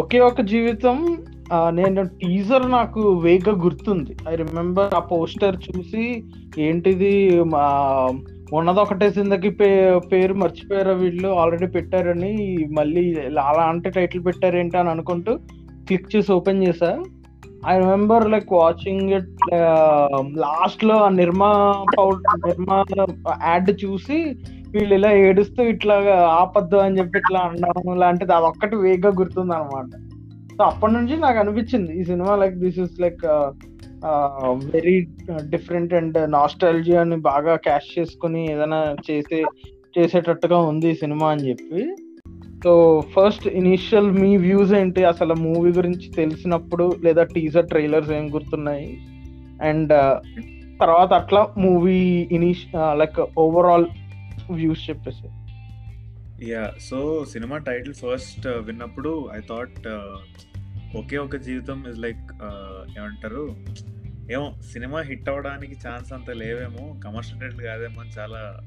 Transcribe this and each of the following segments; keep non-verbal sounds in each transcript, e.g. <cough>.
ఒకే ఒక జీవితం నేను టీజర్ నాకు వేగ గుర్తుంది. ఐ రిమెంబర్ ఆ పోస్టర్ చూసి ఏంటిది మా ఉన్నది ఒకటే సిందకి పే పేరు మర్చిపోయారు వీళ్ళు ఆల్రెడీ పెట్టారని మళ్ళీ అలా అంటే టైటిల్ పెట్టారేంటి అని అనుకుంటూ క్లిక్ చేసి ఓపెన్ చేశా. I remember like watching it లాస్ట్లో ఆ నిర్మా పౌడర్ నిర్మా యాడ్ చూసి వీళ్ళు ఇలా ఏడుస్తూ ఇట్లా ఆపద్దు అని చెప్పి ఇట్లా అనడం లాంటిది అది ఒక్కటి వేగ్గా గుర్తుంది అనమాట సో అప్పటి నుంచి నాకు అనిపించింది ఈ cinema like this is like very different and nostalgia అని బాగా క్యాష్ చేసుకుని ఏదైనా చేసే చేసేటట్టుగా ఉంది ఈ సినిమా అని చెప్పి. సో ఫస్ట్ ఇనిషియల్ మీ వ్యూస్ ఏంటి? అసలు మూవీ గురించి తెలిసినప్పుడు లేదా టీజర్ ట్రైలర్స్ ఏం గుర్తున్నాయి? అండ్ తర్వాత అట్లా మూవీ ఇనిష్ లైక్ ఓవరాల్ వ్యూస్ చెప్పేసి. Yeah so cinema title first విన్నప్పుడు ఐ థాట్ uh, ఒకే ఒక జీవితం ఇస్ లైక్ uh, ఏమంటారు? ఏమో సినిమా హిట్ అవ్వడానికి ఛాన్స్ అంత లేవేమో కమర్షియల్ టైటిల్ కాదేమో అని చాలా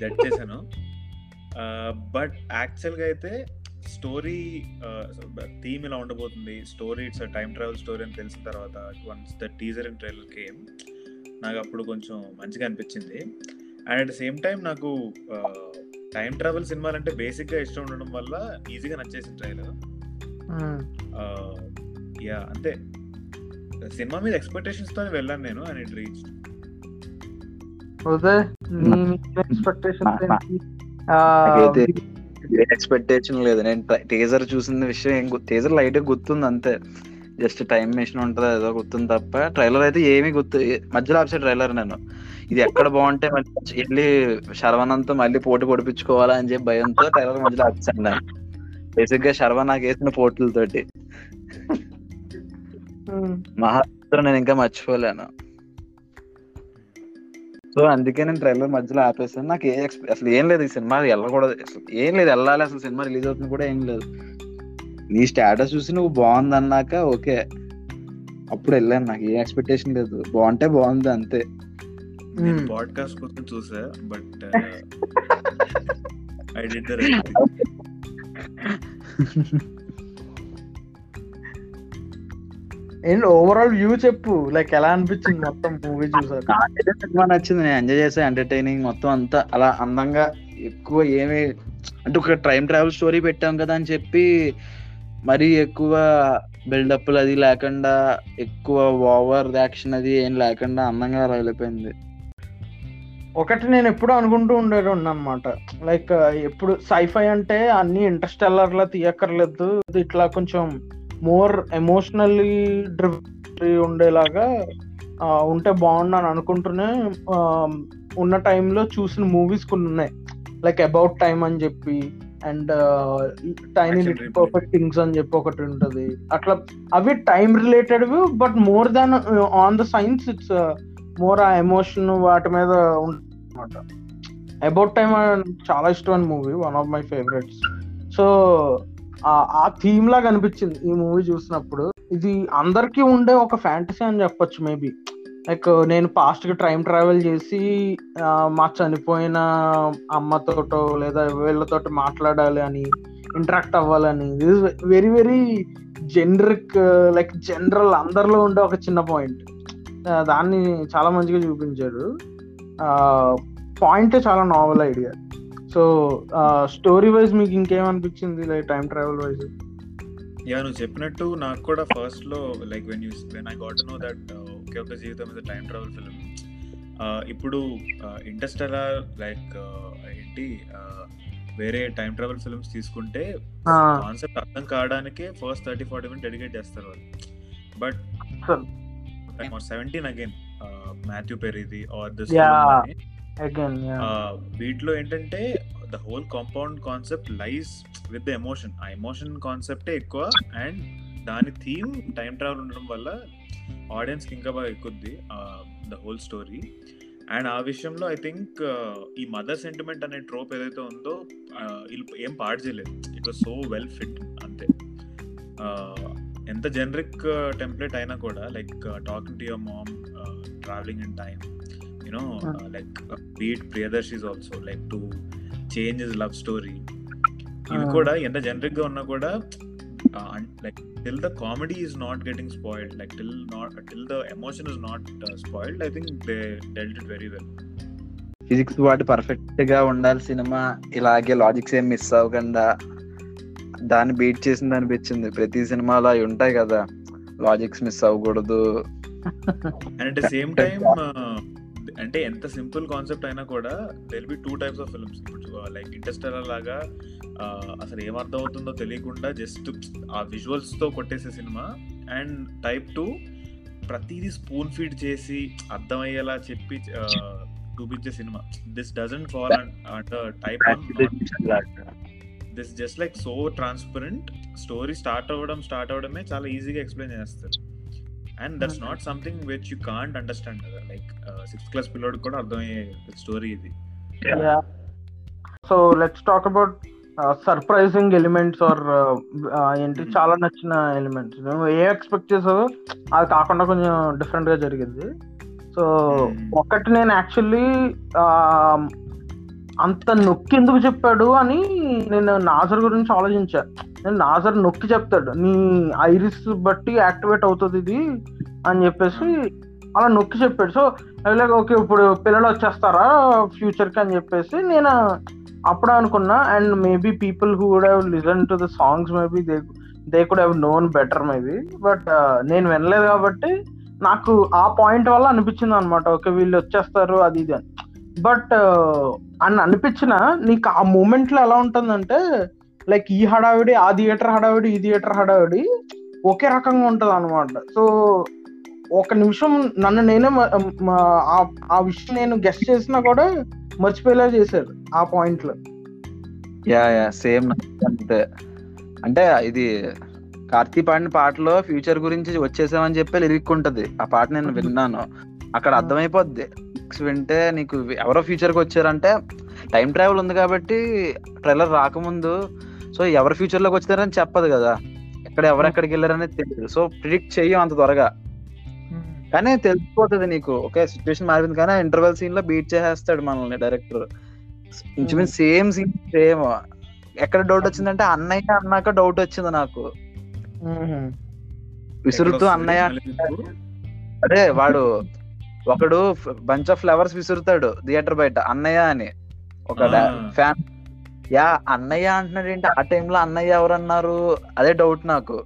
జడ్జ్ చేశాను. Uh, బట్ యాక్చువల్గా అయితే స్టోరీ థీమ్ ఇలా ఉండబోతుంది. Story it's time travel story అని తెలిసిన తర్వాత once the teaser and trailer came నాకు అప్పుడు కొంచెం మంచిగా అనిపించింది. And at the same time నాకు టైం ట్రావెల్ సినిమాలు అంటే బేసిక్గా ఇష్టం ఉండడం వల్ల ఈజీగా నచ్చేసింది ట్రైలర్ యా అంతే. సినిమా మీద ఎక్స్పెక్టేషన్స్తో వెళ్ళాను నేను అండ్ ఇట్ రీచ్ ఎక్స్పెక్టేషన్ లేదు. నేను టీజర్ చూసిన విషయం ఏం టీజర్ లైట్ గుర్తుంది అంతే. జస్ట్ టైం మెషిన్ ఉంటుంది ఏదో గుర్తుంది తప్ప ట్రైలర్ అయితే ఏమీ గుర్తు మధ్యలో ఆపసే ట్రైలర్ నేను. ఇది ఎక్కడ బాగుంటే మళ్ళీ వెళ్ళి శర్వనంతో మళ్ళీ పోటీ పొడిపించుకోవాలా అని చెప్పి భయంతో ట్రైలర్ మధ్యలో ఆపేసాను నేను. బేసిక్గా శర్వ నాకు వేసిన పోటీలతోటి మహారాష్ట్ర నేను ఇంకా మర్చిపోలేను. సో అందుకే నేను ట్రైలర్ మధ్యలో ఆపేసాను. నాకు ఏ అసలు ఏం లేదు ఈ సినిమా. వెళ్ళకూడదు. అసలు ఏం లేదు వెళ్ళాలి. అసలు సినిమా రిలీజ్ అవుతుంది కూడా ఏం లేదు. నీ స్టేటస్ చూసి నువ్వు బాగుంది అన్నాక ఓకే. అప్పుడు వెళ్ళాను నాకు ఏ ఎక్స్పెక్టేషన్ లేదు. బాగుంటే బాగుంది అంతే. నేను పాడ్కాస్ట్ కోసం చూసా బట్ ఐ డిడ్ ద ఏంటి ఓవరాల్ వ్యూ చెప్పు. లైక్ ఎలా అనిపించింది మొత్తం మూవీ చూసాక? నాకైతే సినిమా నచ్చింది. నేను ఎంజాయ్ చేసా ఎంటర్టైనింగ్ మొత్తం అంతా. అలా అందంగా ఎక్కువ ఏమి అంటే ఒక టైం ట్రావెల్ స్టోరీ పెట్టాం కదా అని చెప్పి మరీ ఎక్కువ బిల్డప్లు అది లేకుండా ఎక్కువ ఓవర్ యాక్షన్ అది ఏం లేకుండా అందంగా రాలిపోయింది ఒకటి నేను ఎప్పుడు అనుకుంటూ ఉండేది అనమాట లైక్ ఎప్పుడు సైఫై అంటే అన్ని ఇంటర్స్టెల్లర్ లా తీయక్కర్లేదు. ఇట్లా కొంచెం మోర్ ఎమోషనల్లీ డ్రివ్ ఉండేలాగా ఉంటే బాగుండు అని అనుకుంటూనే ఉన్న టైంలో చూసిన మూవీస్ కొన్ని ఉన్నాయి లైక్ అబౌట్ టైమ్ అని చెప్పి and tiny little. Perfect things అని చెప్పి ఒకటి ఉంటది. అట్లా అవి time related but more than on the science it's more ఆ ఎమోషన్ వాటి మీద ఉంటుందన్నమాట. అబౌట్ టైమ్ చాలా ఇష్టమైన movie one of my favourites so ఆ థీమ్ లాగా అనిపించింది ఈ మూవీ చూసినప్పుడు. ఇది అందరికీ ఉండే ఒక ఫ్యాంటసీ అని చెప్పొచ్చు మేబీ లైక్ నేను పాస్ట్కి టైం ట్రావెల్ చేసి మా చనిపోయిన అమ్మతోటో లేదా వీళ్ళతోటి మాట్లాడాలి అని ఇంటరాక్ట్ అవ్వాలని. Very very generic like general అందరిలో ఉండే ఒక చిన్న పాయింట్ దాన్ని చాలా మంచిగా చూపించారు పాయింట్ చాలా novel idea so story wise మీకు ఇంకేమనిపించింది like time travel wise yeah నువ్వు చెప్పినట్టు నాకు కూడా ఫస్ట్లో like when you when I got know that ఒకే ఒక జీవితం ఇస్ టైం ట్రావెల్ ఫిల్మ్ ఇప్పుడు ఇంటర్స్టెలార్ లైక్ ఏంటి వేరే టైం ట్రావెల్ ఫిల్మ్స్ తీసుకుంటే కాన్సెప్ట్ అర్థం కావడానికే first thirty forty minute dedicate చేస్తారు వాళ్ళు. బట్ సెవెంటీన్ అగైన్ మాథ్యూ పెరీది ఆర్ దిస్ వీటిలో ఏంటంటే the whole compound concept lies with the emotion. ఆ ఎమోషన్ కాన్సెప్టే ఎక్కువ అండ్ దాని థీమ్ టైం ట్రావెల్ ఉండడం వల్ల ఆడియన్స్కి ఇంకా బాగా ఎక్కుద్ది ద హోల్ స్టోరీ. అండ్ ఆ విషయంలో ఐ థింక్ ఈ మదర్ సెంటిమెంట్ అనే ట్రోప్ ఏదైతే ఉందో వీళ్ళు ఏం పాడు చేయలేదు. It was so well fit అంతే. ఎంత జనరిక్ టెంప్లెట్ అయినా కూడా like talking to your mom travelling in time you know like beat Priyadarshi's also like to change is love story. ఇవి. కూడా ఎంత జనరిక్గా ఉన్నా కూడా like till the comedy is not getting spoiled like till not till the emotion is not uh, spoiled i think they dealt it very well physics వాటి పర్ఫెక్ట్గా ఉండాలి cinema ఇలాగే logics ఏం మిస్ అవ్వకుండా దాన్ని బీట్ చేసింది అనిపించింది ప్రతి సినిమాలో అవి ఉంటాయి కదా లాజిక్స్ మిస్ అవ్వకూడదు and at the same time అంటే ఎంత సింపుల్ కాన్సెప్ట్ అయినా కూడా there'll be two types of films like Interstellar లాగా అసలు ఏం అర్థం అవుతుందో తెలియకుండా జస్ట్ ఆ విజువల్స్తో కొట్టేసే సినిమా. అండ్ టైప్ టూ ప్రతిదీ స్పూన్ ఫీడ్ చేసి అర్థమయ్యేలా చెప్పి చూపించే cinema. This doesn't fall under type this just like so transparent story start అవ్వడం స్టార్ట్ అవ్వడమే చాలా ఈజీగా ఎక్స్ప్లెయిన్ చేస్తారు. And that's not something which you can't understand కదా లైక్ సిక్స్త్ క్లాస్ పిల్లోడు కూడా అర్థమయ్యే స్టోరీ ఇది. So let's talk about surprising elements are ఏంటి? Hmm. చాలా నచ్చిన ఎలిమెంట్స్ నువ్వు ఏ ఎక్స్పెక్ట్ చేసావో అది కాకుండా కొంచెం డిఫరెంట్గా జరిగింది. So Hmm. ఒకటి నేను యాక్చువల్లీ అంత నొక్కి ఎందుకు చెప్పాడు అని నేను నాజర్ గురించి ఆలోచించా. నేను నాజర్ నొక్కి చెప్తాడు నీ ఐరిస్ బట్టి యాక్టివేట్ అవుతుంది ఇది అని చెప్పేసి అలా నొక్కి చెప్పాడు. సో లైక్ ఓకే ఇప్పుడు పిల్లలు వచ్చేస్తారా ఫ్యూచర్కి అని చెప్పేసి నేను అప్పుడు అనుకున్నా. And maybe people who would have listen to the songs maybe they they could have known better maybe. But నేను వినలేదు కాబట్టి నాకు ఆ పాయింట్ వల్ల అనిపించింది అనమాట ఓకే వీళ్ళు వచ్చేస్తారు అది ఇది అని. బట్ అని అనిపించిన నీకు ఆ మూమెంట్లో ఎలా ఉంటుందంటే లైక్ ఈ హడావిడి ఆ థియేటర్ హడావిడి ఈ థియేటర్ హడావిడి ఒకే రకంగా ఉంటది అనమాట సో ఒక నిమిషం నన్ను నేనే ఆ- విషయం నేను గెస్ట్ చేసినా కూడా మర్చిపోయేలా చేశారు ఆ పాయింట్లో యా యా సేమ్ అంతే. అంటే ఇది కార్తీ పాడిన పాటలో ఫ్యూచర్ గురించి వచ్చేసామని చెప్పి లిరిక్ ఉంటది. ఆ పాట నేను విన్నాను. అక్కడ అర్థమైపోద్ది. Lyrics వింటే నీకు ఎవరో ఫ్యూచర్కి వచ్చారంటే టైం ట్రావెల్ ఉంది కాబట్టి ట్రైలర్ రాకముందు సో ఎవరు ఫ్యూచర్లోకి వచ్చారని చెప్పదు కదా. ఎక్కడ ఎవరెక్కడికి వెళ్ళారనేది తెలియదు. సో ప్రిడిక్ట్ చెయ్యం అంత త్వరగా. కానీ తెలిసిపోతుంది నీకు. ఓకే సిచ్యువేషన్ మారింది కానీ ఇంటర్వెల్ సీన్లో బీట్ చేసేస్తాడు మనల్ని డైరెక్టర్ ఇంచుమించు సేమ్ సీన్ సేమ్ ఎక్కడ డౌట్ వచ్చిందంటే అన్నయ్య అన్నాక డౌట్ వచ్చింది నాకు. విసురుతూ అన్నయ్య అదే వాడు ఒకడు బంచ్ ఆఫ్ ఫ్లవర్స్ విసురుతాడు థియేటర్ బయట అన్నయ్య అని. ఒక. ఫ్యాన్ యా అన్నయ్య అంటున్నాడు ఏంటి? ఆ టైంలో అన్నయ్య ఎవరన్నారు? అదే డౌట్ నాకు.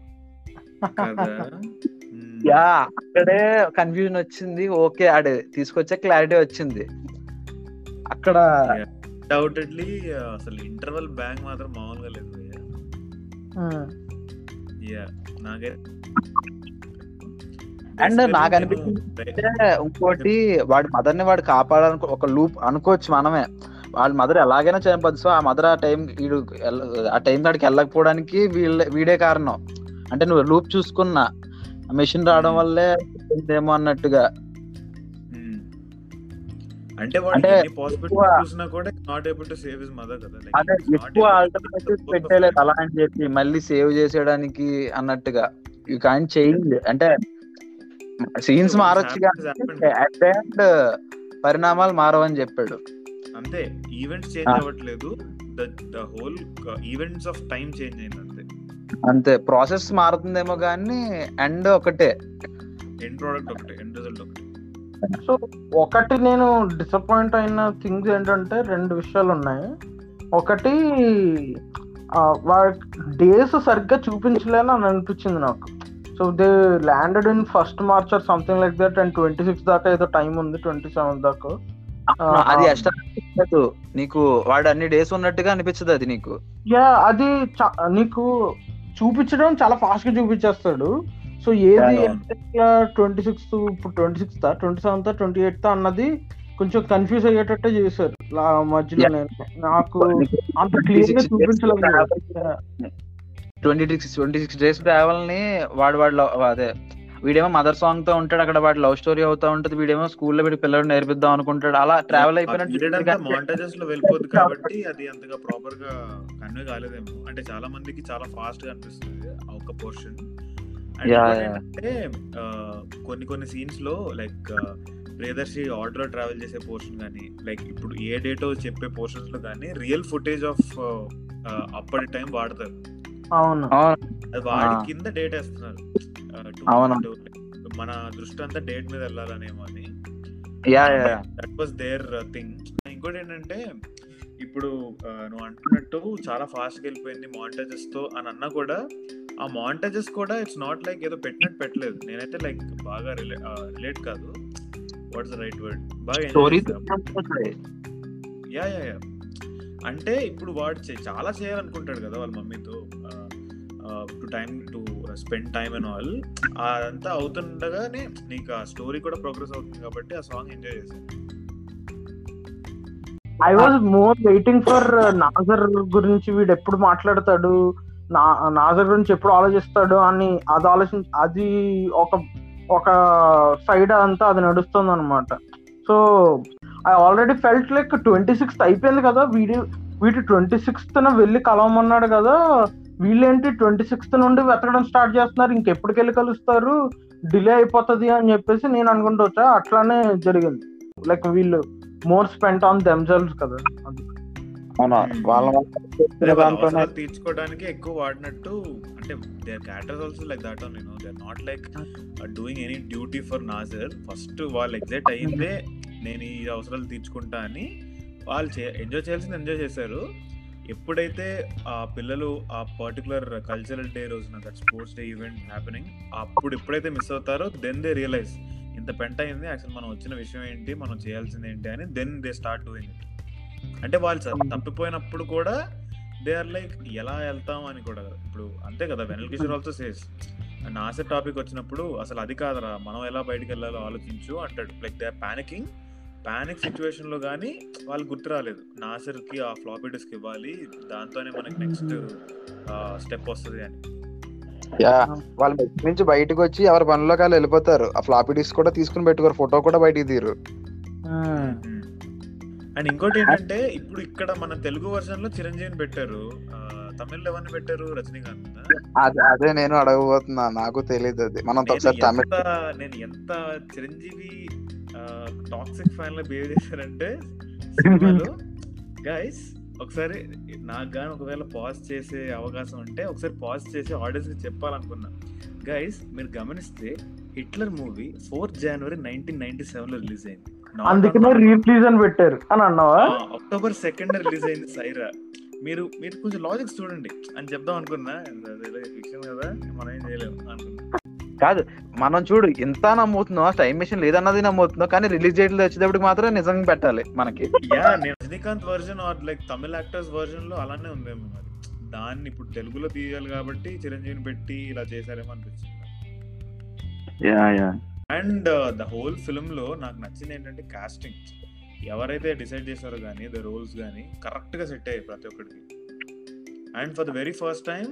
<laughs> యా అక్కడే కన్ఫ్యూజన్ వచ్చింది. ఓకే ఆడే తీసుకొచ్చే క్లారిటీ వచ్చింది. అక్కడ డౌటెడ్లీ అసలు ఇంటర్వల్ బ్యాంక్ మాత్రం మామూలుగా లేదు యా నాకే And నాకు అనిపించింది ఇంకోటి వాడి మదర్ని వాడు కాపాడాలను ఒక లూప్ అనుకోవచ్చు మనమే. వాళ్ళ మదర్ ఎలాగైనా చంపదు సో ఆ మదర్ ఆ టైం వీడు ఆ టైం కాడికి వెళ్ళకపోవడానికి వీళ్ళే వీడే కారణం. అంటే నువ్వు లూప్ చూసుకున్నా మెషిన్ రావడం వల్లే ఏమో అన్నట్టుగా. Hmm. అంటే అంటే ఎక్కువ- అదే ఆల్టర్నేటివ్ పెట్టలేదు. అలా అని చెప్పి మళ్ళీ సేవ్ చేసేయడానికి అన్నట్టుగా. యూ కాన్ చేంజ్ అంటే సీన్స్ మారొచ్చు పరిణామాలు మారవని చెప్పాడు. అంతే ఈవెంట్స్ చేంజ్. అవ్వట్లేదు. The the whole events of time change అయింది అంతే. అంతే ప్రాసెస్ మారుతుందేమో కానీ ఎండ్ ఒకటే. ఎండ్ ప్రోడక్ట్ ఒకటే ఎండ్ రిజల్ట్ ఒకటే. సో ఒకటి నేను డిసప్పాయింట్ అయిన థింగ్స్ ఏంటంటే రెండు విషయాలు ఉన్నాయి. ఒకటి ఆ, వాడి డేస్ సరిగ్గా చూపించలేని అని అనిపించింది నాకు. So they landed in first March or something like that and twenty six దాకా ఏదో టైం ఉంది ట్వంటీ సెవెన్ దాకా అవును, అది ఎక్స్ట్రా అనిపించదు నీకు వాడు అన్ని డేస్ ఉన్నట్టుగా అనిపించదు అది నీకు. యా అది నీకు చూపించడం చాలా ఫాస్ట్గా చూపించేస్తాడు. సో ఏది. ట్వంటీ ఇప్పుడు twenty sixth twenty seventh twenty eighth అన్నది కొంచెం కన్ఫ్యూజ్ అయ్యేటట్టే చేశారు. మధ్యలో. నేను. నాకు అంత క్లియర్గా చూపించలేదు. Twenty six twenty six days ట్రావెల్ని వాడు వాడు అదే వీడేమో మదర్ సాంగ్తో ఉంటాడు అక్కడ వాడు లవ్ స్టోరీ అవుతా ఉంటది వీడేమో స్కూల్లో వీడి పిల్లలు నేర్పిద్దాం అనుకుంటాడు అలా ట్రావెల్ మాంటేజెస్లో వెళ్ళిపోద్ది <laughs> కాబట్టి అది అంతగా ప్రాపర్గా కన్వే కాలేదేమో. అంటే చాలా మందికి చాలా ఫాస్ట్గా అనిపిస్తుంది ఆ ఒక పోర్షన్. అంటే కొన్ని కొన్ని సీన్స్లో లైక్ ప్రియదర్శి ఆర్డర్ ట్రావెల్ చేసే పోర్షన్ కానీ లైక్ ఇప్పుడు ఏ డేటో చెప్పే పోర్షన్స్లో కానీ రియల్ ఫుటేజ్ ఆఫ్ అప్పటి టైం వాడతారు. అవును. వాడి. కింద డేట్ వేస్తున్నారు. అవును. మన దృష్టి అంతా డేట్ మీద వెళ్ళాలనేమో అని yeah yeah that was there thing ఇంకోటి ఏంటంటే ఇప్పుడు నువ్వు అంటున్నట్టు చాలా ఫాస్ట్గా వెళ్ళిపోయింది మాంటేజెస్తో అని అన్నా కూడా ఆ మాంటేజెస్ కూడా ఇట్స్ నాట్ లైక్ ఏదో పెట్టినట్టు పెట్టలేదు. నేనైతే లైక్ బాగా రిలేట్ కాదు. వాట్స్ ద రైట్ వర్డ్ బాగా యా యా యా. అంటే ఇప్పుడు వాడు చాలా చేయాలనుకుంటాడు కదా వాళ్ళ మమ్మీతో. To time to spend time and all. అదంతా అవుతుండగానే నీకు ఆ స్టోరీ కూడా ప్రోగ్రెస్ అవుతుంది కాబట్టి ఆ సాంగ్ ఎంజాయ్ చేశాను I was more waiting for Nassar గురించి వీడు ఎప్పుడు మాట్లాడతాడు నా నాజర్ గురించి ఎప్పుడు ఆలోచిస్తాడు అని అది ఆలోచించి అది ఒక ఒక సైడ్ అంతా అది నడుస్తుంది అనమాట so I already felt like twenty sixth అయిపోయింది కదా వీడి వీటి ట్వంటీ సిక్స్త్ వెళ్ళి కలవమన్నాడు కదా వీళ్ళేంటి ట్వంటీ సిక్స్త్ నుండి వెతకడం స్టార్ట్ చేస్తున్నారు ఇంకెప్పటికి వెళ్ళి కలుస్తారు డిలే అయిపోతుంది అని చెప్పేసి నేను అనుకుంటూ వచ్చా అట్లానే జరిగింది. లైక్ వీళ్ళు మోర్ స్పెంట్ ఆన్ దెమ్సెల్స్ కదా అది అవునా వాళ్ళ అదే వాళ్ళ తీర్చుకోవడానికి ఎక్కువ వాడినట్టు అంటే they characters also like that own you know they are not like doing any duty for Nassar first వాళ్ళు ఎగ్జైట్ అయ్యిందే నేను ఈ అవసరాలు తీర్చుకుంటా అని వాళ్ళు ఎంజాయ్ చేయాల్సింది ఎంజాయ్ చేశారు. ఎప్పుడైతే ఆ పిల్లలు ఆ పర్టికులర్ కల్చరల్ డే రోజున that sports day event happening అప్పుడు ఎప్పుడైతే మిస్ అవుతారో దెన్ దే రియలైజ్ ఇంత పెంట అయింది యాక్చువల్ మనం వచ్చిన విషయం ఏంటి మనం చేయాల్సింది ఏంటి అని then they start doing it అంటే వాళ్ళు తప్పిపోయినప్పుడు కూడా దే ఆర్ లైక్ ఎలా వెళ్తాం అని కూడా ఇప్పుడు అంతే కదా Vennela Kishore also says Nassar topic వచ్చినప్పుడు అసలు అది కాదరా మనం ఎలా బయటికి వెళ్ళాలో ఆలోచించు అంటాడు. Like they are panicking panic సిచ్యువేషన్లో కానీ వాళ్ళు గుర్తు రాలేదు. నాసర్కి ఆ ఫ్లాపీ డిస్క్ ఇవ్వాలి దాంతోనే మనకి నెక్స్ట్ స్టెప్ వస్తుంది అని. యా వాళ్ళు నుంచి బయటకు వచ్చి ఎవరి పనిలోకి వాళ్ళు వెళ్ళిపోతారు. ఆ ఫ్లాపీ డిస్క్ కూడా తీసుకుని పెట్టుకోరు ఫోటో కూడా బయటికి తీరు అండ్ ఇంకోటి ఏంటంటే ఇప్పుడు ఇక్కడ మన తెలుగు వర్షన్లో చిరంజీవిని పెట్టారు. ఆ, తమిళ్ళో ఎవరిని పెట్టారు? రజనీకాంత్ అదే అదే నేను అడగబోతున్నా. నాకు తెలియదు అది. మనం ఒకసారి తమిళ నేను ఎంత చిరంజీవి టాక్సిక్ ఫ్యాన్లో బిహేవ్ చేశారంటే <laughs> గైస్ ఒకసారి నాకు కానీ ఒకవేళ పాజ్ చేసే అవకాశం ఉంటే ఒకసారి పాజ్ చేసి ఆడియన్స్కి చెప్పాలనుకున్నా. గైస్ మీరు గమనిస్తే Hitler movie fourth January nineteen ninety సెవెన్లో రిలీజ్ అయింది. అందుకనే రీప్లీజ్ అని పెట్టారు. అని అన్నావా? ఆ, అక్టోబర్ సెకండ్ రిలీజ్ అయింది సైరా మీరు మీరు కొంచెం లాజిక్స్ చూడండి. అని చెప్దాం అనుకున్నా. ఫిక్షన్ కదా. మనం ఏం చేయలేము అనుకున్నా. కాదు మనం చూడు ఇంత నమ్ముతున్నాం టైం మెషిన్ లేదన్నది నమ్ముతున్నాం కానీ రిలీజ్ డేట్ వచ్చేటప్పటికి మాత్రం నిజంగా పెట్టాలి మనకి. యా నేను Rajinikanth version or like Tamil actors వర్జన్లో అలానే ఉందేమో మరి. దాన్ని ఇప్పుడు తెలుగులో తీయాలి కాబట్టి చిరంజీవిని పెట్టి ఇలా చేశారేమో అనిపించింది yeah yeah. And the whole ఫిల్మ్లో నాకు నచ్చింది ఏంటంటే కాస్టింగ్ ఎవరైతే డిసైడ్ చేశారో కానీ ద రోల్స్ కానీ కరెక్ట్గా సెట్ అయ్యాయి ప్రతి ఒక్కరికి and for the very first time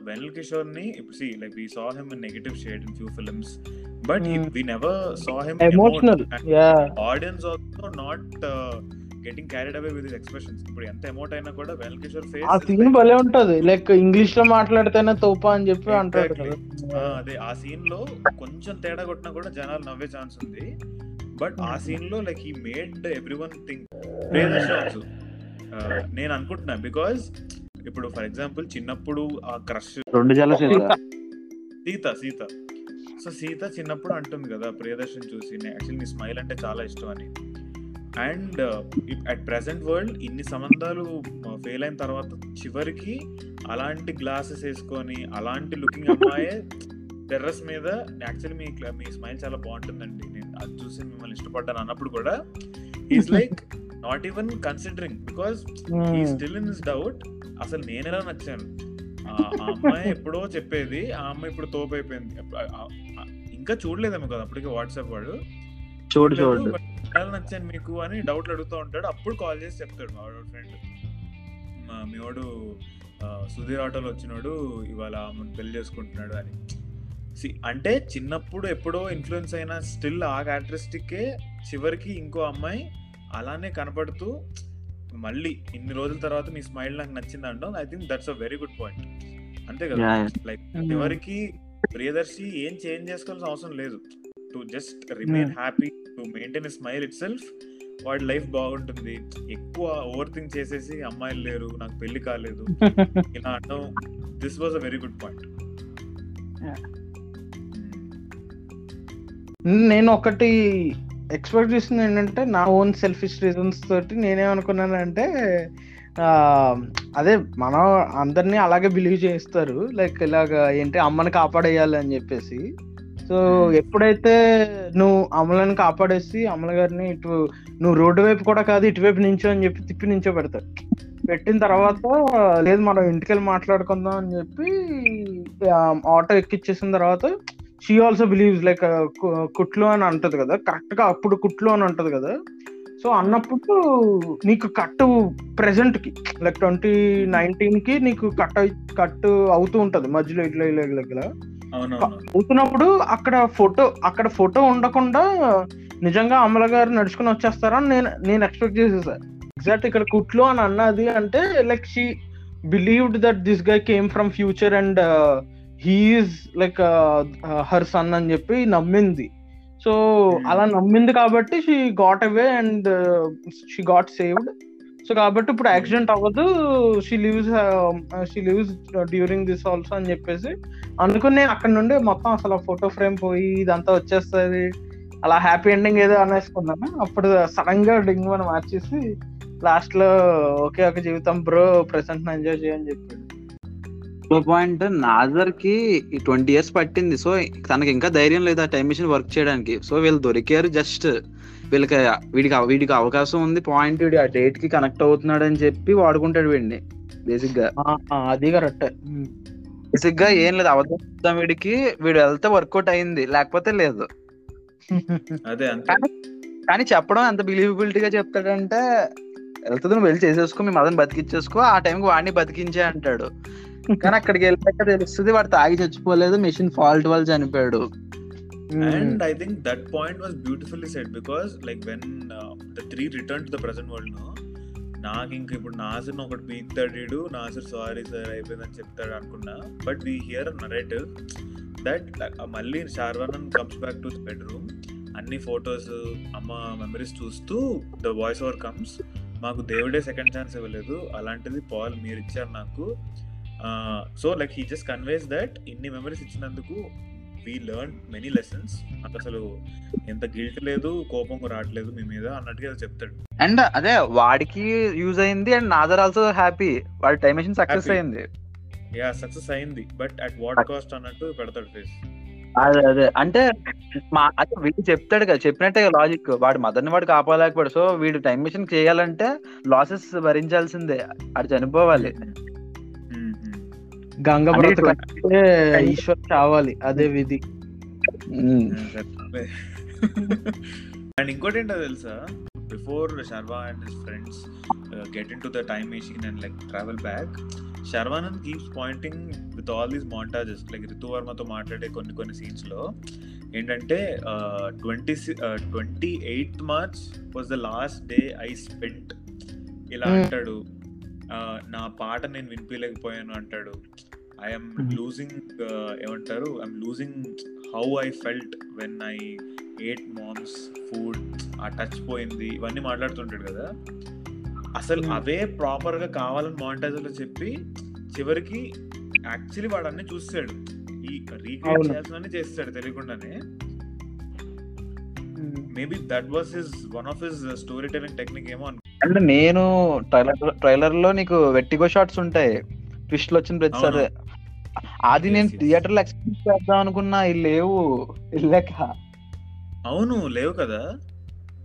Vennela కిషోర్ని ఇప్పుడు see like we saw him in negative shade in few films but. We never saw him emotional audience also not getting carried away with expressions ఇప్పుడు ఎంత emote అయినా కూడా వెనల్ కిషోర్ ఆ face scene భలే ఉంటది. Like ఇంగ్లీష్లో మాట్లాడితేనే తోపా అని చెప్పి అంటాడు అదే ఆ సీన్లో కొంచెం తేడా కొట్టినా కూడా జనాలు నవ్వే ఛాన్స్ ఉంది. బట్ ఆ సీన్లో like he made every one think also నేను అనుకుంటున్నా బికాస్ ఇప్పుడు ఫర్ ఎగ్జాంపుల్ చిన్నప్పుడు ఆ క్రష్ రెండు జల సీత. సీత సో సీత చిన్నప్పుడు అంటుంది కదా ప్రియదర్శన్ చూసి యాక్చువల్లీ నీ స్మైల్ అంటే చాలా ఇష్టం అని. అండ్ అట్ ప్రెసెంట్ వరల్డ్ ఇన్ని సంబంధాలు ఫెయిల్ అయిన తర్వాత చివరికి అలాంటి గ్లాసెస్ వేసుకొని అలాంటి లుకింగ్ అమ్మాయే టెర్రస్ మీద యాక్చువల్లీ మీ మీ స్మైల్ చాలా బాగుంటుందండి. నేను అది చూసి మిమ్మల్ని ఇష్టపడ్డాను అన్నప్పుడు కూడా is <laughs> like not even considering because he still in his doubt అసలు నేను ఎలా నచ్చాను? ఆ అమ్మాయి <laughs> ఎప్పుడో చెప్పేది ఆ అమ్మాయి ఇప్పుడు తోపు అయిపోయింది. ఇంకా చూడలేదేమో కదా అప్పటికే వాట్సాప్ వాడు చూడు చూడు. నచ్చాను మీకు అని డౌట్లు అడుగుతూ ఉంటాడు. అప్పుడు కాల్ చేసి చెప్తాడు మా వాడు ఫ్రెండ్ మీ వాడు ఆ, సుధీర్ ఆటోలో వచ్చినాడు ఇవాళ ఆమెను పెళ్ళి చేసుకుంటున్నాడు అని. అంటే చిన్నప్పుడు ఎప్పుడో ఇన్ఫ్లుయెన్స్ అయిన స్టిల్ ఆ క్యారెక్టరిస్టిక్కే చివరికి ఇంకో అమ్మాయి అలానే కనపడుతూ మళ్ళీ ఇన్ని రోజుల తర్వాత మీ స్మైల్ నాకు నచ్చింది అంటాం. I think that's a very good point అంతే కదా. లైక్ చివరికి ప్రియదర్శి ఏం చేంజ్ చేసుకోవాల్సిన అవసరం లేదు. To just remain happy to maintain smile itself వాడి లైఫ్ బాగుంటుంది. ఎక్కువ ఓవర్ థింక్ చేసేసి అమ్మాయిలు లేరు నాకు పెళ్ళి కాలేదు. <laughs> ఇలా అనడం this was a very good point. నేను ఒకటి ఎక్స్పెక్ట్ చేసింది ఏంటంటే నా ఓన్ సెల్ఫిష్ రీజన్స్ తోటి నేనేమనుకున్నానంటే అదే మనం అందరినీ అలాగే బిలీవ్ చేస్తారు లైక్ ఇలాగ ఏంటి అమ్మని కాపాడేయాలి అని చెప్పేసి. సో ఎప్పుడైతే నువ్వు అమలని కాపాడేసి అమల గారిని ఇటు నువ్వు రోడ్డు వైపు కూడా కాదు ఇటువైపు నించో అని చెప్పి తిప్పి నించో పెడతాడు పెట్టిన తర్వాత లేదు మనం ఇంటికి వెళ్ళి మాట్లాడుకుందాం అని చెప్పి ఆటో ఎక్కిచ్చేసిన తర్వాత షీ ఆల్సో బిలీవ్స్ లైక్ కుట్లు అని అంటది కదా కరెక్ట్గా అప్పుడు కుట్లు అని అంటది కదా. సో అన్నప్పుడు నీకు కట్ ప్రెసెంట్కి లైక్ ట్వంటీ నైన్టీన్కి నీకు కట్ కట్ అవుతూ ఉంటది మధ్యలో ఇట్లా ఇలా దగ్గర అవుతున్నప్పుడు అక్కడ ఫోటో అక్కడ ఫోటో ఉండకుండా నిజంగా అమల గారు నడుచుకుని వచ్చేస్తారని నేను నేను ఎక్స్పెక్ట్ చేసేసా ఎగ్జాక్ట్ ఇక్కడ కుట్లు అని అన్నది అంటే like she believed that this guy came from future and he's like her son అని చెప్పి నమ్మింది. సో అలా నమ్మింది కాబట్టి she got away and she got saved so కాబట్టి ఇప్పుడు యాక్సిడెంట్ అవ్వదు. She lives she lives during this also అని చెప్పేసి అందుకని నేను అక్కడ నుండి మొత్తం అసలు ఫోటో ఫ్రేమ్ పోయి ఇదంతా వచ్చేస్తుంది. అలా హ్యాపీ ఎండింగ్ ఏదో అనేసుకున్నాను. అప్పుడు సడన్గా డింగ్ అని మార్చేసి లాస్ట్లో ఒకే ఒక జీవితం బ్రో ప్రెసెంట్ ఎంజాయ్ చేయని చెప్పాడు. పాయింట్ నాజర్కి ట్వంటీ ఇయర్స్ పట్టింది. సో తనకి ఇంకా ధైర్యం లేదు ఆ టైం మిషన్ వర్క్ చేయడానికి. సో వీళ్ళు దొరికారు జస్ట్. వీళ్ళకి వీడికి వీడికి అవకాశం ఉంది. పాయింట్ వీడి ఆ డేట్కి కనెక్ట్ అవుతున్నాడు అని చెప్పి వాడుకుంటాడు వీడిని. బేసిక్గా ఆ, ఆ, అది కరెక్ట్. బేసిక్గా ఏం లేదు. అవధం వీడికి. వీడు వెళ్తే వర్కౌట్ అయింది. లేకపోతే లేదు. అదే అంతే. కానీ కానీ చెప్పడం ఎంత బిలీవబిలిటీ గా చెప్తాడంటే వెళ్తుంది నువ్వు వెళ్ళి చేసేసుకో మీ మదన్ బతికించేసుకో ఆ టైంకి వాడిని బతికించే అంటాడు. కానీ అక్కడికి వెళ్ళాక తెలుస్తుంది వాడు తాగి చచ్చిపోలేదు మెషిన్ ఫాల్ట్ వల్ల చనిపోయాడు. And I think that point was beautifully said because like when uh, the three returned to the present world no నాకు ఇంక ఇప్పుడు నాసర్ ఒకటి పీకుతాడు వీడు నాసర్ సారీ సార్ అయిపోయిందని చెప్తాడు అనుకున్నా. But we hear narrative that మళ్ళీ Sharwanand comes back to the bedroom అన్ని ఫొటోస్ అమ్మ మెమరీస్ చూస్తూ ద వాయిస్ ఓవర్ కమ్స్. మాకు దేవుడే సెకండ్ ఛాన్స్ ఇవ్వలేదు. అలాంటిది పాల్ మీరు ఇచ్చారు నాకు. So like he just conveys that ఇన్ని మెమరీస్ ఇచ్చినందుకు వీ లెర్న్ మెనీ లెసన్స్ నాకు అసలు ఎంత గిల్ట్ లేదు కోపం రావట్లేదు మీ మీద అన్నట్టుగా చెప్తాడు. అండ్ అదే వాడికి యూజ్ అయింది అండ్ నాదర్ ఆల్సో హ్యాపీ వాడి టైం మెషిన్ సక్సెస్. అయింది. యా సక్సెస్ అయింది. బట్ అట్ వాట్ కాస్ట్ అన్నట్టు పెడతాడు ఫేస్ అదే అదే. అంటే మా అదే వీడు చెప్తాడు కదా చెప్పినట్టే లాజిక్ వాడు మదర్ని వాడు కాపాడలేకపోయాడు. సో వీడు టైం మిషన్ చేయాలంటే లాసెస్ భరించాల్సిందే. అది చనిపోవాలి. గంగ బ్రతకంటే ఈశ్వర్ చావాలి అదే విధి. అండ్ ఇంకోటి ఏంటో తెలుసా? Before Sharwa and his friends get into the time machine and like travel back Sharwanand keeps pointing with all these montages like Ritu వర్మతో మాట్లాడే కొన్ని కొన్ని సీన్స్లో ఏంటంటే twenty twenty eighth March was the last day I spent ఇలా. అంటాడు. నా పాట నేను వినిపించలేకపోయాను అంటాడు. ఐఎమ్. లూజింగ్ ఏమంటారు? I'm losing how I felt when I ate mom's food ఆ టచ్ పోయింది. ఇవన్నీ మాట్లాడుతుంటాడు కదా. అసలు. అవే ప్రాపర్గా కావాలని మాంటాజీలో చెప్పి చివరికి యాక్చువల్లీ వాడు అన్ని చూస్తాడు. ఈ రీక్రియేట్. చేయాల్సిన చేస్తాడు తెలియకుండానే. Maybe that was his one of his story telling technique ఏమో అంటే నేను ట్రైలర్ ట్రైలర్లో నీకు వెట్టిగో షాట్స్ ఉంటాయి. ట్విస్ట్ వచ్చిన ప్రతిసారి అది నేను. థియేటర్లో ఎక్స్పీరియన్స్ చేద్దాం అనుకున్నా లేవు. వెళ్ళాక. అవును లేవు కదా.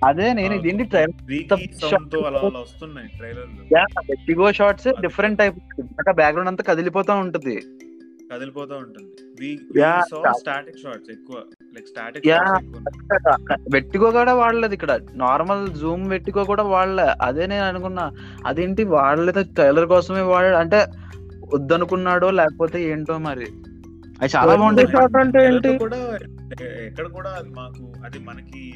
అదే నేను ఇదేంటి ట్రైలర్ రీకీ సౌండ్తో అలా అలా వస్తున్నాయి trailer vertigo shots different type. Background అంతా కదిలిపోతా ఉంటది. కదిలిపోతా ఉంటుంది. వెట్టిగో కూడా వాడలేదు ఇక్కడ. నార్మల్ జూమ్ వెట్టిగో కూడా వాడలే. అదే నేను అనుకున్నా. అదేంటి వాడలేదు? ట్రైలర్ కోసమే వాడాడు. అంటే వద్దనుకున్నాడో లేకపోతే ఏంటో మరి. అది చాలా బాగుంటుంది. ఎక్కడ కూడా అది మాకు అది మనకి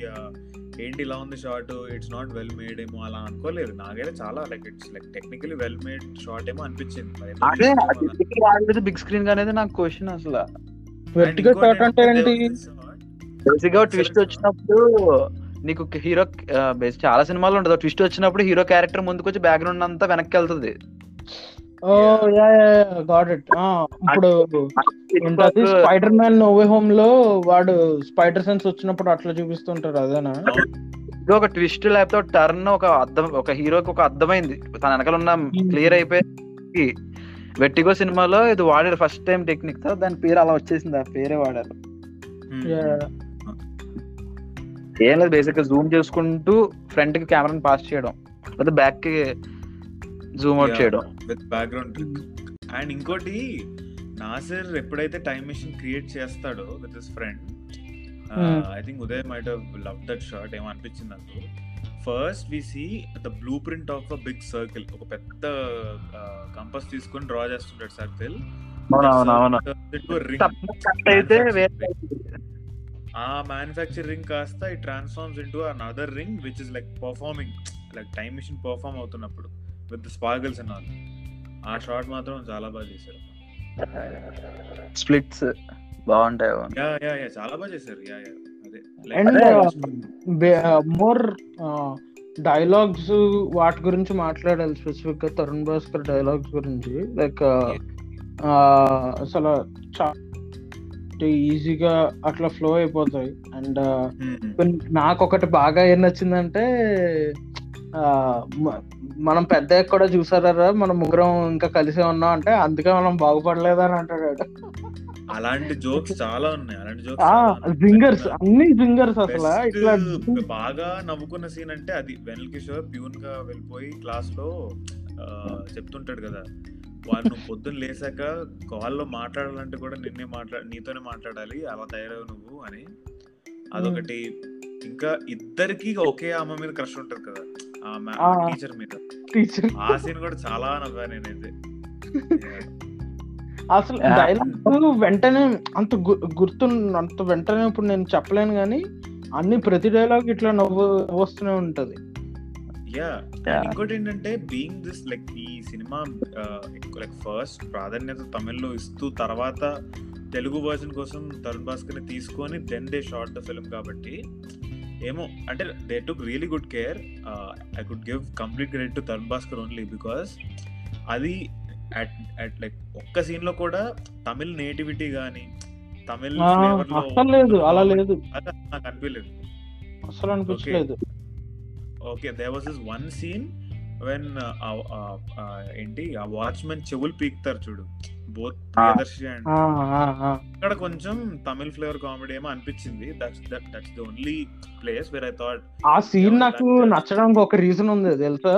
ఏంటి ఇలా ఉంది shot it's not well made ఏమో అలా అనుకోలేదు. నాకైతే చాలా like it's like technically well made shot ఏమో అనిపించింది. బిగ్ స్క్రీన్ అనేది నాకు క్వశ్చన్ అసలు. And వెర్టిగో ఇంకోటి షాట్ అంటే ఏంటంటే ఏంటి? there was this shot. బేసిక్గా Excellent ట్విస్ట్. వచ్చినప్పుడు నీకు హీరో చాలా సినిమాలు ఉంటుంది ట్విస్ట్ వచ్చినప్పుడు హీరో క్యారెక్టర్ ముందుకు వచ్చి బ్యాక్గ్రౌండ్ అంతా వెనక్కి వెళ్తుంది. ఓ యా గాట్ ఇట్ ఇప్పుడు స్పైడర్ మ్యాన్ నోవే హోమ్లో వాడు స్పైడర్ సెన్స్ వచ్చినప్పుడు అట్లా చూపిస్తుంటారు అదేనా? ఇది ఒక ట్విస్ట్ లేకపోతే టర్న్ ఒక అర్థం ఒక హీరోకి ఒక అర్థమైంది. తన వెనకాల ఉన్న క్లియర్ అయిపోయి వెట్టిగో సినిమాలో ఇది వాడారు ఫస్ట్ టైం టెక్నిక్తో దాని పేరు అలా వచ్చేసింది ఆ పేరే వాడారు. Yeah. ఏం లేదు బేసిక్గా జూమ్ చేసుకుంటూ ఫ్రంట్కి కెమెరాని పాస్ చేయడం. లేదా బ్యాక్కి జూమ్ అవుట్. చేయడం. విత్ బ్యాక్గ్రౌండ్ అండ్ ఇంకోటి నాసర్ ఎప్పుడైతే టైం మిషన్ క్రియేట్ చేస్తాడో with his friend. I think Uday might love that shot ఏమో అనిపించింది నాకు. First we see the blueprint of a big circle ఒక పెద్ద కంపస్ తీసుకొని డ్రా చేస్తుంటాడు సర్కిల్ ఆ మ్యానుఫ్యాక్చరింగ్ కాస్త ఈ transforms into another ring which is like performing like time machine perform అవుతున్నప్పుడు. విత్ స్పార్గల్స్ అండ్ ఆల్ ఆ షాట్ మాత్రం చాలా బాగా చేశారు. స్ప్లిట్స్ బాగుంటాయి. యా యా యా చాలా బాగా చేశారు. యా యా అదే. అండ్ మోర్ డైలాగ్స్ వాటి గురించి మాట్లాడాలి స్పెసిఫిక్గా తరుణ్ భాస్కర్ డైలాగ్స్ గురించి. లైక్ అసలు ఈజీగా అట్లా ఫ్లో అయిపోతాయి. అండ్ hmm, నాకు ఒకటి బాగా ఏం నచ్చిందంటే మనం పెద్ద కూడా చూసారా మనం ముగ్గురం ఇంకా కలిసే ఉన్నాం అంటే అందుకే మనం బాగుపడలేదని అంటాడు అలాంటి జోక్స్ చాలా ఉన్నాయి. అలాంటి జోక్స్ జింగర్స్ అన్ని జింగర్స్ అసలు. ఇట్లా బాగా నవ్వుకున్న సీన్ అంటే అది వెనల్ కిషోర్ ప్యూన్గా వెళ్ళిపోయి క్లాస్లో చెప్తుంటాడు కదా వాళ్ళు నువ్వు పొద్దున్న లేసాక కాల్లో మాట్లాడాలంటే కూడా నిన్నే మాట్లా నీతోనే మాట్లాడాలి అలా తయారవు నువ్వు అని. అదొకటి. ఇంకా ఇద్దరికి ఒకే ఆమె మీద క్రష్ ఉంటది కదా. టీచర్ మీద. టీచర్. ఆ సీన్ కూడా చాలా నవ్వా నేనైతే. <laughs> అసలు. డైలాగ్ వెంటనే అంత గుర్తు అంత వెంటనే ఇప్పుడు నేను చెప్పలేను కానీ అన్ని ప్రతి డైలాగ్ ఇట్లా నవ్వు వస్తూనే ఉంటది. యా. Yeah. ఇంకోటి ఏంటంటే బీయింగ్ దిస్ లైక్ ఈ సినిమా లైక్ ఫస్ట్ ప్రాధాన్యత తమిళ్ళో ఇస్తూ తర్వాత తెలుగు వర్జన్ కోసం తరుణ్ భాస్కర్ని తీసుకొని then they shot the film కాబట్టి ఏమో అంటే they took really good care I could give complete credit to Tarun Bhascker only because అది అట్ అట్ లైక్ ఒక్క సీన్లో కూడా తమిళ్ నేటివిటీ గానీ తమిళ్ లేదు అలా లేదు. నాకు అనిపించలేదు అసలు అనిపించలేదు. Okay there was this one scene when ఏంటి ఆ వాచ్మెన్ చెవులు పీకుతారు చూడు. Both Priyadarshi and. అక్కడ కొంచెం తమిళ్ ఫ్లేవర్ కామెడీ ఏమో అనిపించింది. That's that that's the only place where I thought ఆ సీన్ నాకు నచ్చడానికి ఒక రీజన్ ఉంది తెలుసా?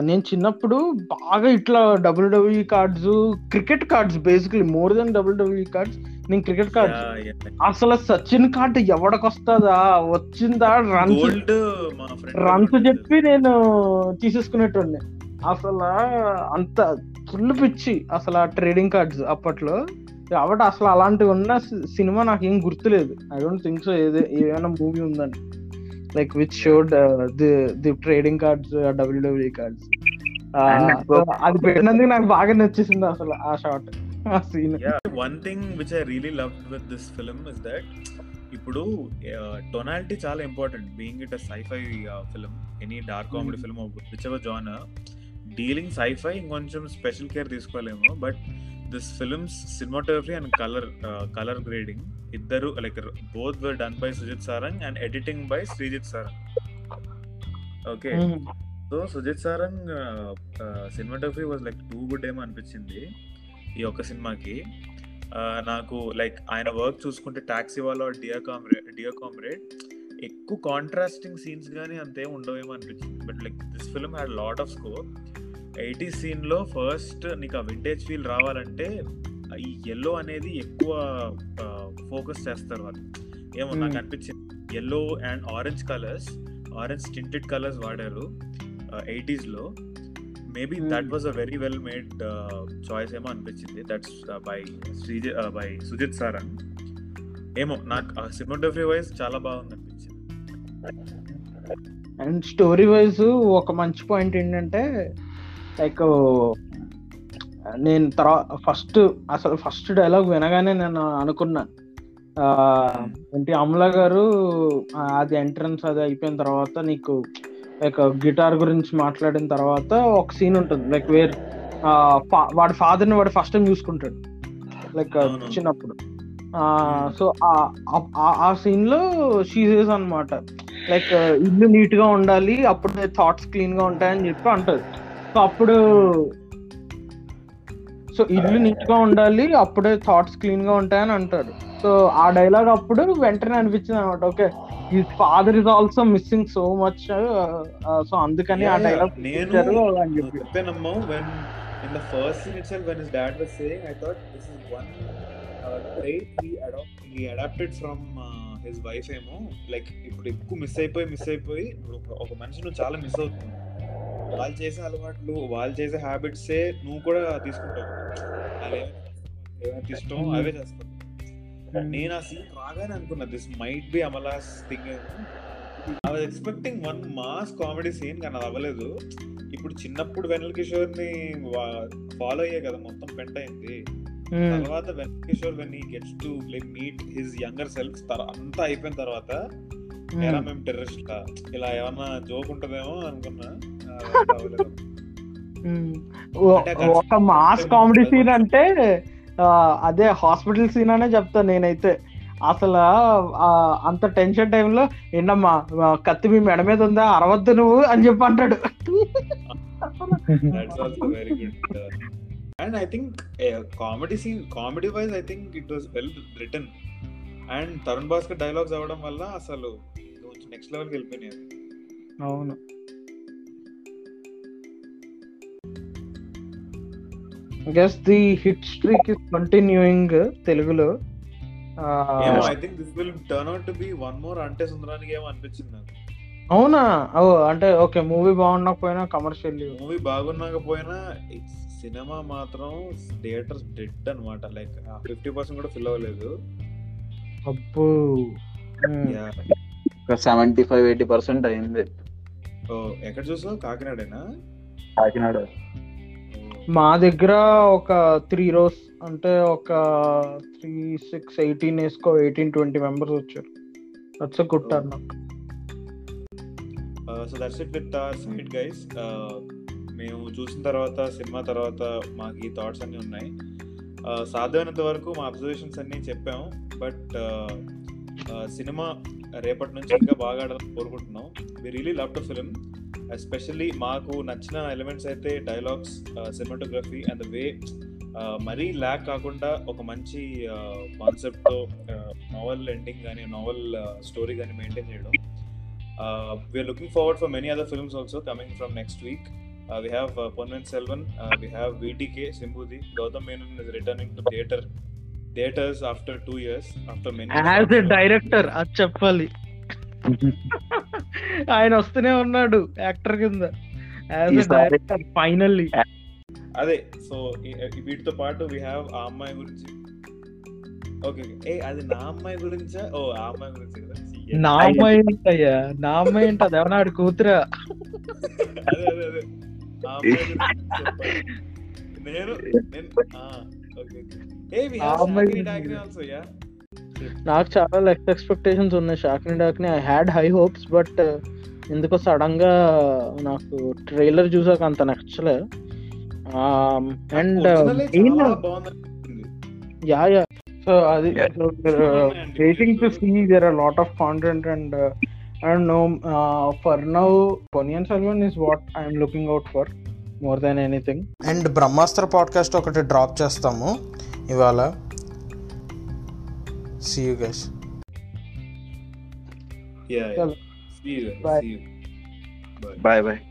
నేను చిన్నప్పుడు బాగా ఇట్లా W W cards cricket cards basically more than W W cards నేను క్రికెట్ కార్డ్స్ అసలు సచిన్ కార్డు ఎవడకొస్తుందా? వచ్చిందా? రన్స్ రన్స్ చెప్పి నేను తీసేసుకునేటోడిని. అసలు అంత ఫుల్ పిచ్చి అసలు ఆ ట్రేడింగ్ కార్డ్స్ అప్పట్లో. కాబట్టి అసలు అలాంటివి ఉన్న సినిమా నాకు ఏం గుర్తులేదు. ఐ డోంట్ థింక్ సో ఏదే ఏమైనా మూవీ ఉందని like which showed the the trading cards W W cards అది పెట్టినందుకు నాకు బాగా నచ్చేసింది అసలు ఆ shot which I really love with this film is that ఇప్పుడు టొనాలిటీ చాలా important being it a sci-fi film any dark comedy film which ever genre dealing sci-fi ఇంకొంచెం స్పెషల్ కేర్ తీసుకోలేము. But this film's cinematography and colour colour grading ఇద్దరు like both were done by Sujith Sarang and editing by Sreejith Sarang okay so Sujith Sarang cinematography was like too good ఏమో అనిపించింది. ఈ ఒక్క సినిమాకి నాకు like ఆయన work చూసుకుంటే Taxiwaala Dear Comrade Dear Comrade ఎక్కువ కాంట్రాస్టింగ్ సీన్స్ కానీ అంతేం ఉండవేమో అనిపించింది. But like this film had lot of scope eighty సీన్లో ఫస్ట్ నీకు ఆ వింటేజ్ ఫీల్ రావాలంటే ఈ ఎల్లో అనేది ఎక్కువ ఫోకస్ చేస్తారు వాళ్ళు. ఏమో నాకు Hmm. అనిపించింది. Yellow and orange colours orange tinted colours వాడారు ఎయిటీస్లో. Maybe Hmm. That was a very well made choice ఏమో అనిపించింది. That's by Sreeja by Sujith Saran ఏమో నాకు సినిమాటోగ్రఫీ వైజ్ చాలా బాగుంది అనిపించింది అండ్ స్టోరీ వైజ్ ఒక మంచి పాయింట్ ఏంటంటే లైక్ నేను తర్వాత ఫస్ట్ అసలు ఫస్ట్ డైలాగ్ వినగానే నేను అనుకున్నాను ఆ, ఏంటి అమల గారు అది ఎంట్రన్స్ అది అయిపోయిన తర్వాత నీకు లైక్ గిటార్ గురించి మాట్లాడిన తర్వాత ఒక సీన్ ఉంటుంది. లైక్ వేర్ వాడి ఫాదర్ని వాడు ఫస్ట్ టైం చూసుకుంటాడు. లైక్ అవును. చిన్నప్పుడు. సో ఆ సీన్లో షీజెస్ అన్నమాట లైక్ ఇల్లు నీట్గా ఉండాలి అప్పుడే థాట్స్ క్లీన్గా ఉంటాయని చెప్పి అంటది. సో అప్పుడు సో ఇల్లు నీట్గా ఉండాలి అప్పుడే థాట్స్ క్లీన్గా ఉంటాయని అంటాడు. సో ఆ డైలాగ్ అప్పుడు వెంటనే అనిపించింది అనమాట ఓకే ఈ father is also missing so much so అందుకని ఆ. డైలాగ్ నేను అని చెప్పి. చెప్పానమ్మా when in the first scene itself when his dad was saying I thought this is one trait he adapt he adapted from his wife ఏమో like ఇప్పుడు ఎక్కువ miss అయిపోయి miss అయిపోయి ఒక- మనిషి నువ్వు చాలా మిస్ అవుతున్నావు వాళ్ళు చేసే అలవాట్లు వాళ్ళు చేసే హ్యాబిట్స్ నువ్వు కూడా తీసుకుంటావు. ఏమైనా ఏమైతే ఇష్టం అవే చేస్తావు. నేను ఆ సీన్ రాగానే అనుకున్నా this might be Amala's thing I was expecting one mass comedy scene కానీ అది అవ్వలేదు. ఇప్పుడు చిన్నప్పుడు వెనల్ కిషోర్ని ఫాలో అయ్యే కదా మొత్తం పెంట్ అయింది. తర్వాత Vennela Kishore when he gets to like meet his younger self అంతా అయిపోయిన తర్వాత ఎలా మేము టెర్రరిస్ట్ ఇలా ఏమన్నా జోక్ ఉంటదేమో అనుకున్నా. <laughs> ఒక మాస్ కామెడీ సీన్ అంటే అదే హాస్పిటల్ సీన్ అనే చెప్తాను నేనైతే. అసలు అంత టెన్షన్ టైంలో ఏంటమ్మా కత్తి మీ మెడ మీద ఉందా? అరవద్దు నువ్వు అని చెప్పి అంటాడు. I think uh, comedy scene, comedy wise, I think it was well written. And Tarun Bhascker dialogues అవ్వడం వల్ల అసలు నెక్స్ట్ లెవెల్కి వెళ్ళిపోయినాయి అవి. అవును. Guess the hit streak is continuing తెలుగులో. I think this will turn out to be one more Ante Sundaraniki ఏమో అనిపించింది నాకు. అవునా? ఓ అంటే ఓకే మూవీ బాగుండకపోయినా కమర్షియల్ మూవీ బాగున్నాకపోయినా సినిమా మాత్రం థియేటర్స్ డెడ్ అనమాట లైక్ ఫిఫ్టీ పర్సెంట్ కూడా ఫిల్ అవ్వలేదు. అబ్బో. సెవెంటీ ఫైవ్ ఎయిటీ పర్సెంట్ అయింది. ఓ ఎక్కడ చూసావు? కాకినాడేనా? కాకినాడ. మా దగ్గర ఒక త్రీ రోస్ అంటే ఒక త్రీ సిక్స్ ఎయిటీన్ వేసుకో ఎయిటీన్ ట్వంటీ మెంబర్స్ వచ్చారు. That's good turn so that's it with our side guys మేము చూసిన తర్వాత సినిమా తర్వాత మాకు ఈ థాట్స్ అన్నీ ఉన్నాయి. Uh, సాధ్యమైనంత వరకు మా అబ్జర్వేషన్స్ అన్నీ చెప్పాము. బట్ సినిమా రేపటి నుంచి ఇంకా బాగా ఆడాలని కోరుకుంటున్నాం. We really love to film especially మాకు నచ్చిన ఎలిమెంట్స్ అయితే dialogues cinematography and the way మరీ ల్యాక్ కాకుండా ఒక మంచి కాన్సెప్ట్తో నావల్ ఎండింగ్ కానీ నావల్ స్టోరీ కానీ మెయింటైన్ చేయడం. We are looking forward for many other films also coming from next week we have uh, Ponven Selvan, uh, we have VTK Simbudi, Gautam Menon is returning to theater theaters after two years, after many as a director అది చెప్పాలి ఆయన వస్తూనే ఉన్నాడు actor కింద. Finally అదే so వీటితో పాటు we have ఆ అమ్మాయి గురించి. ఓకే ఏ అది నా అమ్మాయి గురించా? ఓ ఆ అమ్మాయి గురించి కదా. నా అమ్మాయి ఏంటయ్యా? నా అమ్మాయి ఏంటి? అది కూతురా? అదే అదే అదే. నేను నేను ఓకే ఏ వి. డాకిరి ఆల్సో యా నాకు చాలా లెస్ ఎక్స్పెక్టేషన్స్ ఉన్నాయి. షాకిని డాక్ని. I had high hopes but ఎందుకో సడన్గా నాకు ట్రైలర్ చూసాక అంత నచ్చలే. అండ్. యా యా సో అది. Waiting to see there are lot of content and and no for now Ponniyin Selvan is what I'm looking out for more than anything and Brahmastra podcast ఒకటి drop చేస్తాము ఇవాళ. see you guys. Yeah. yeah. See you. Bye. See you. Bye bye.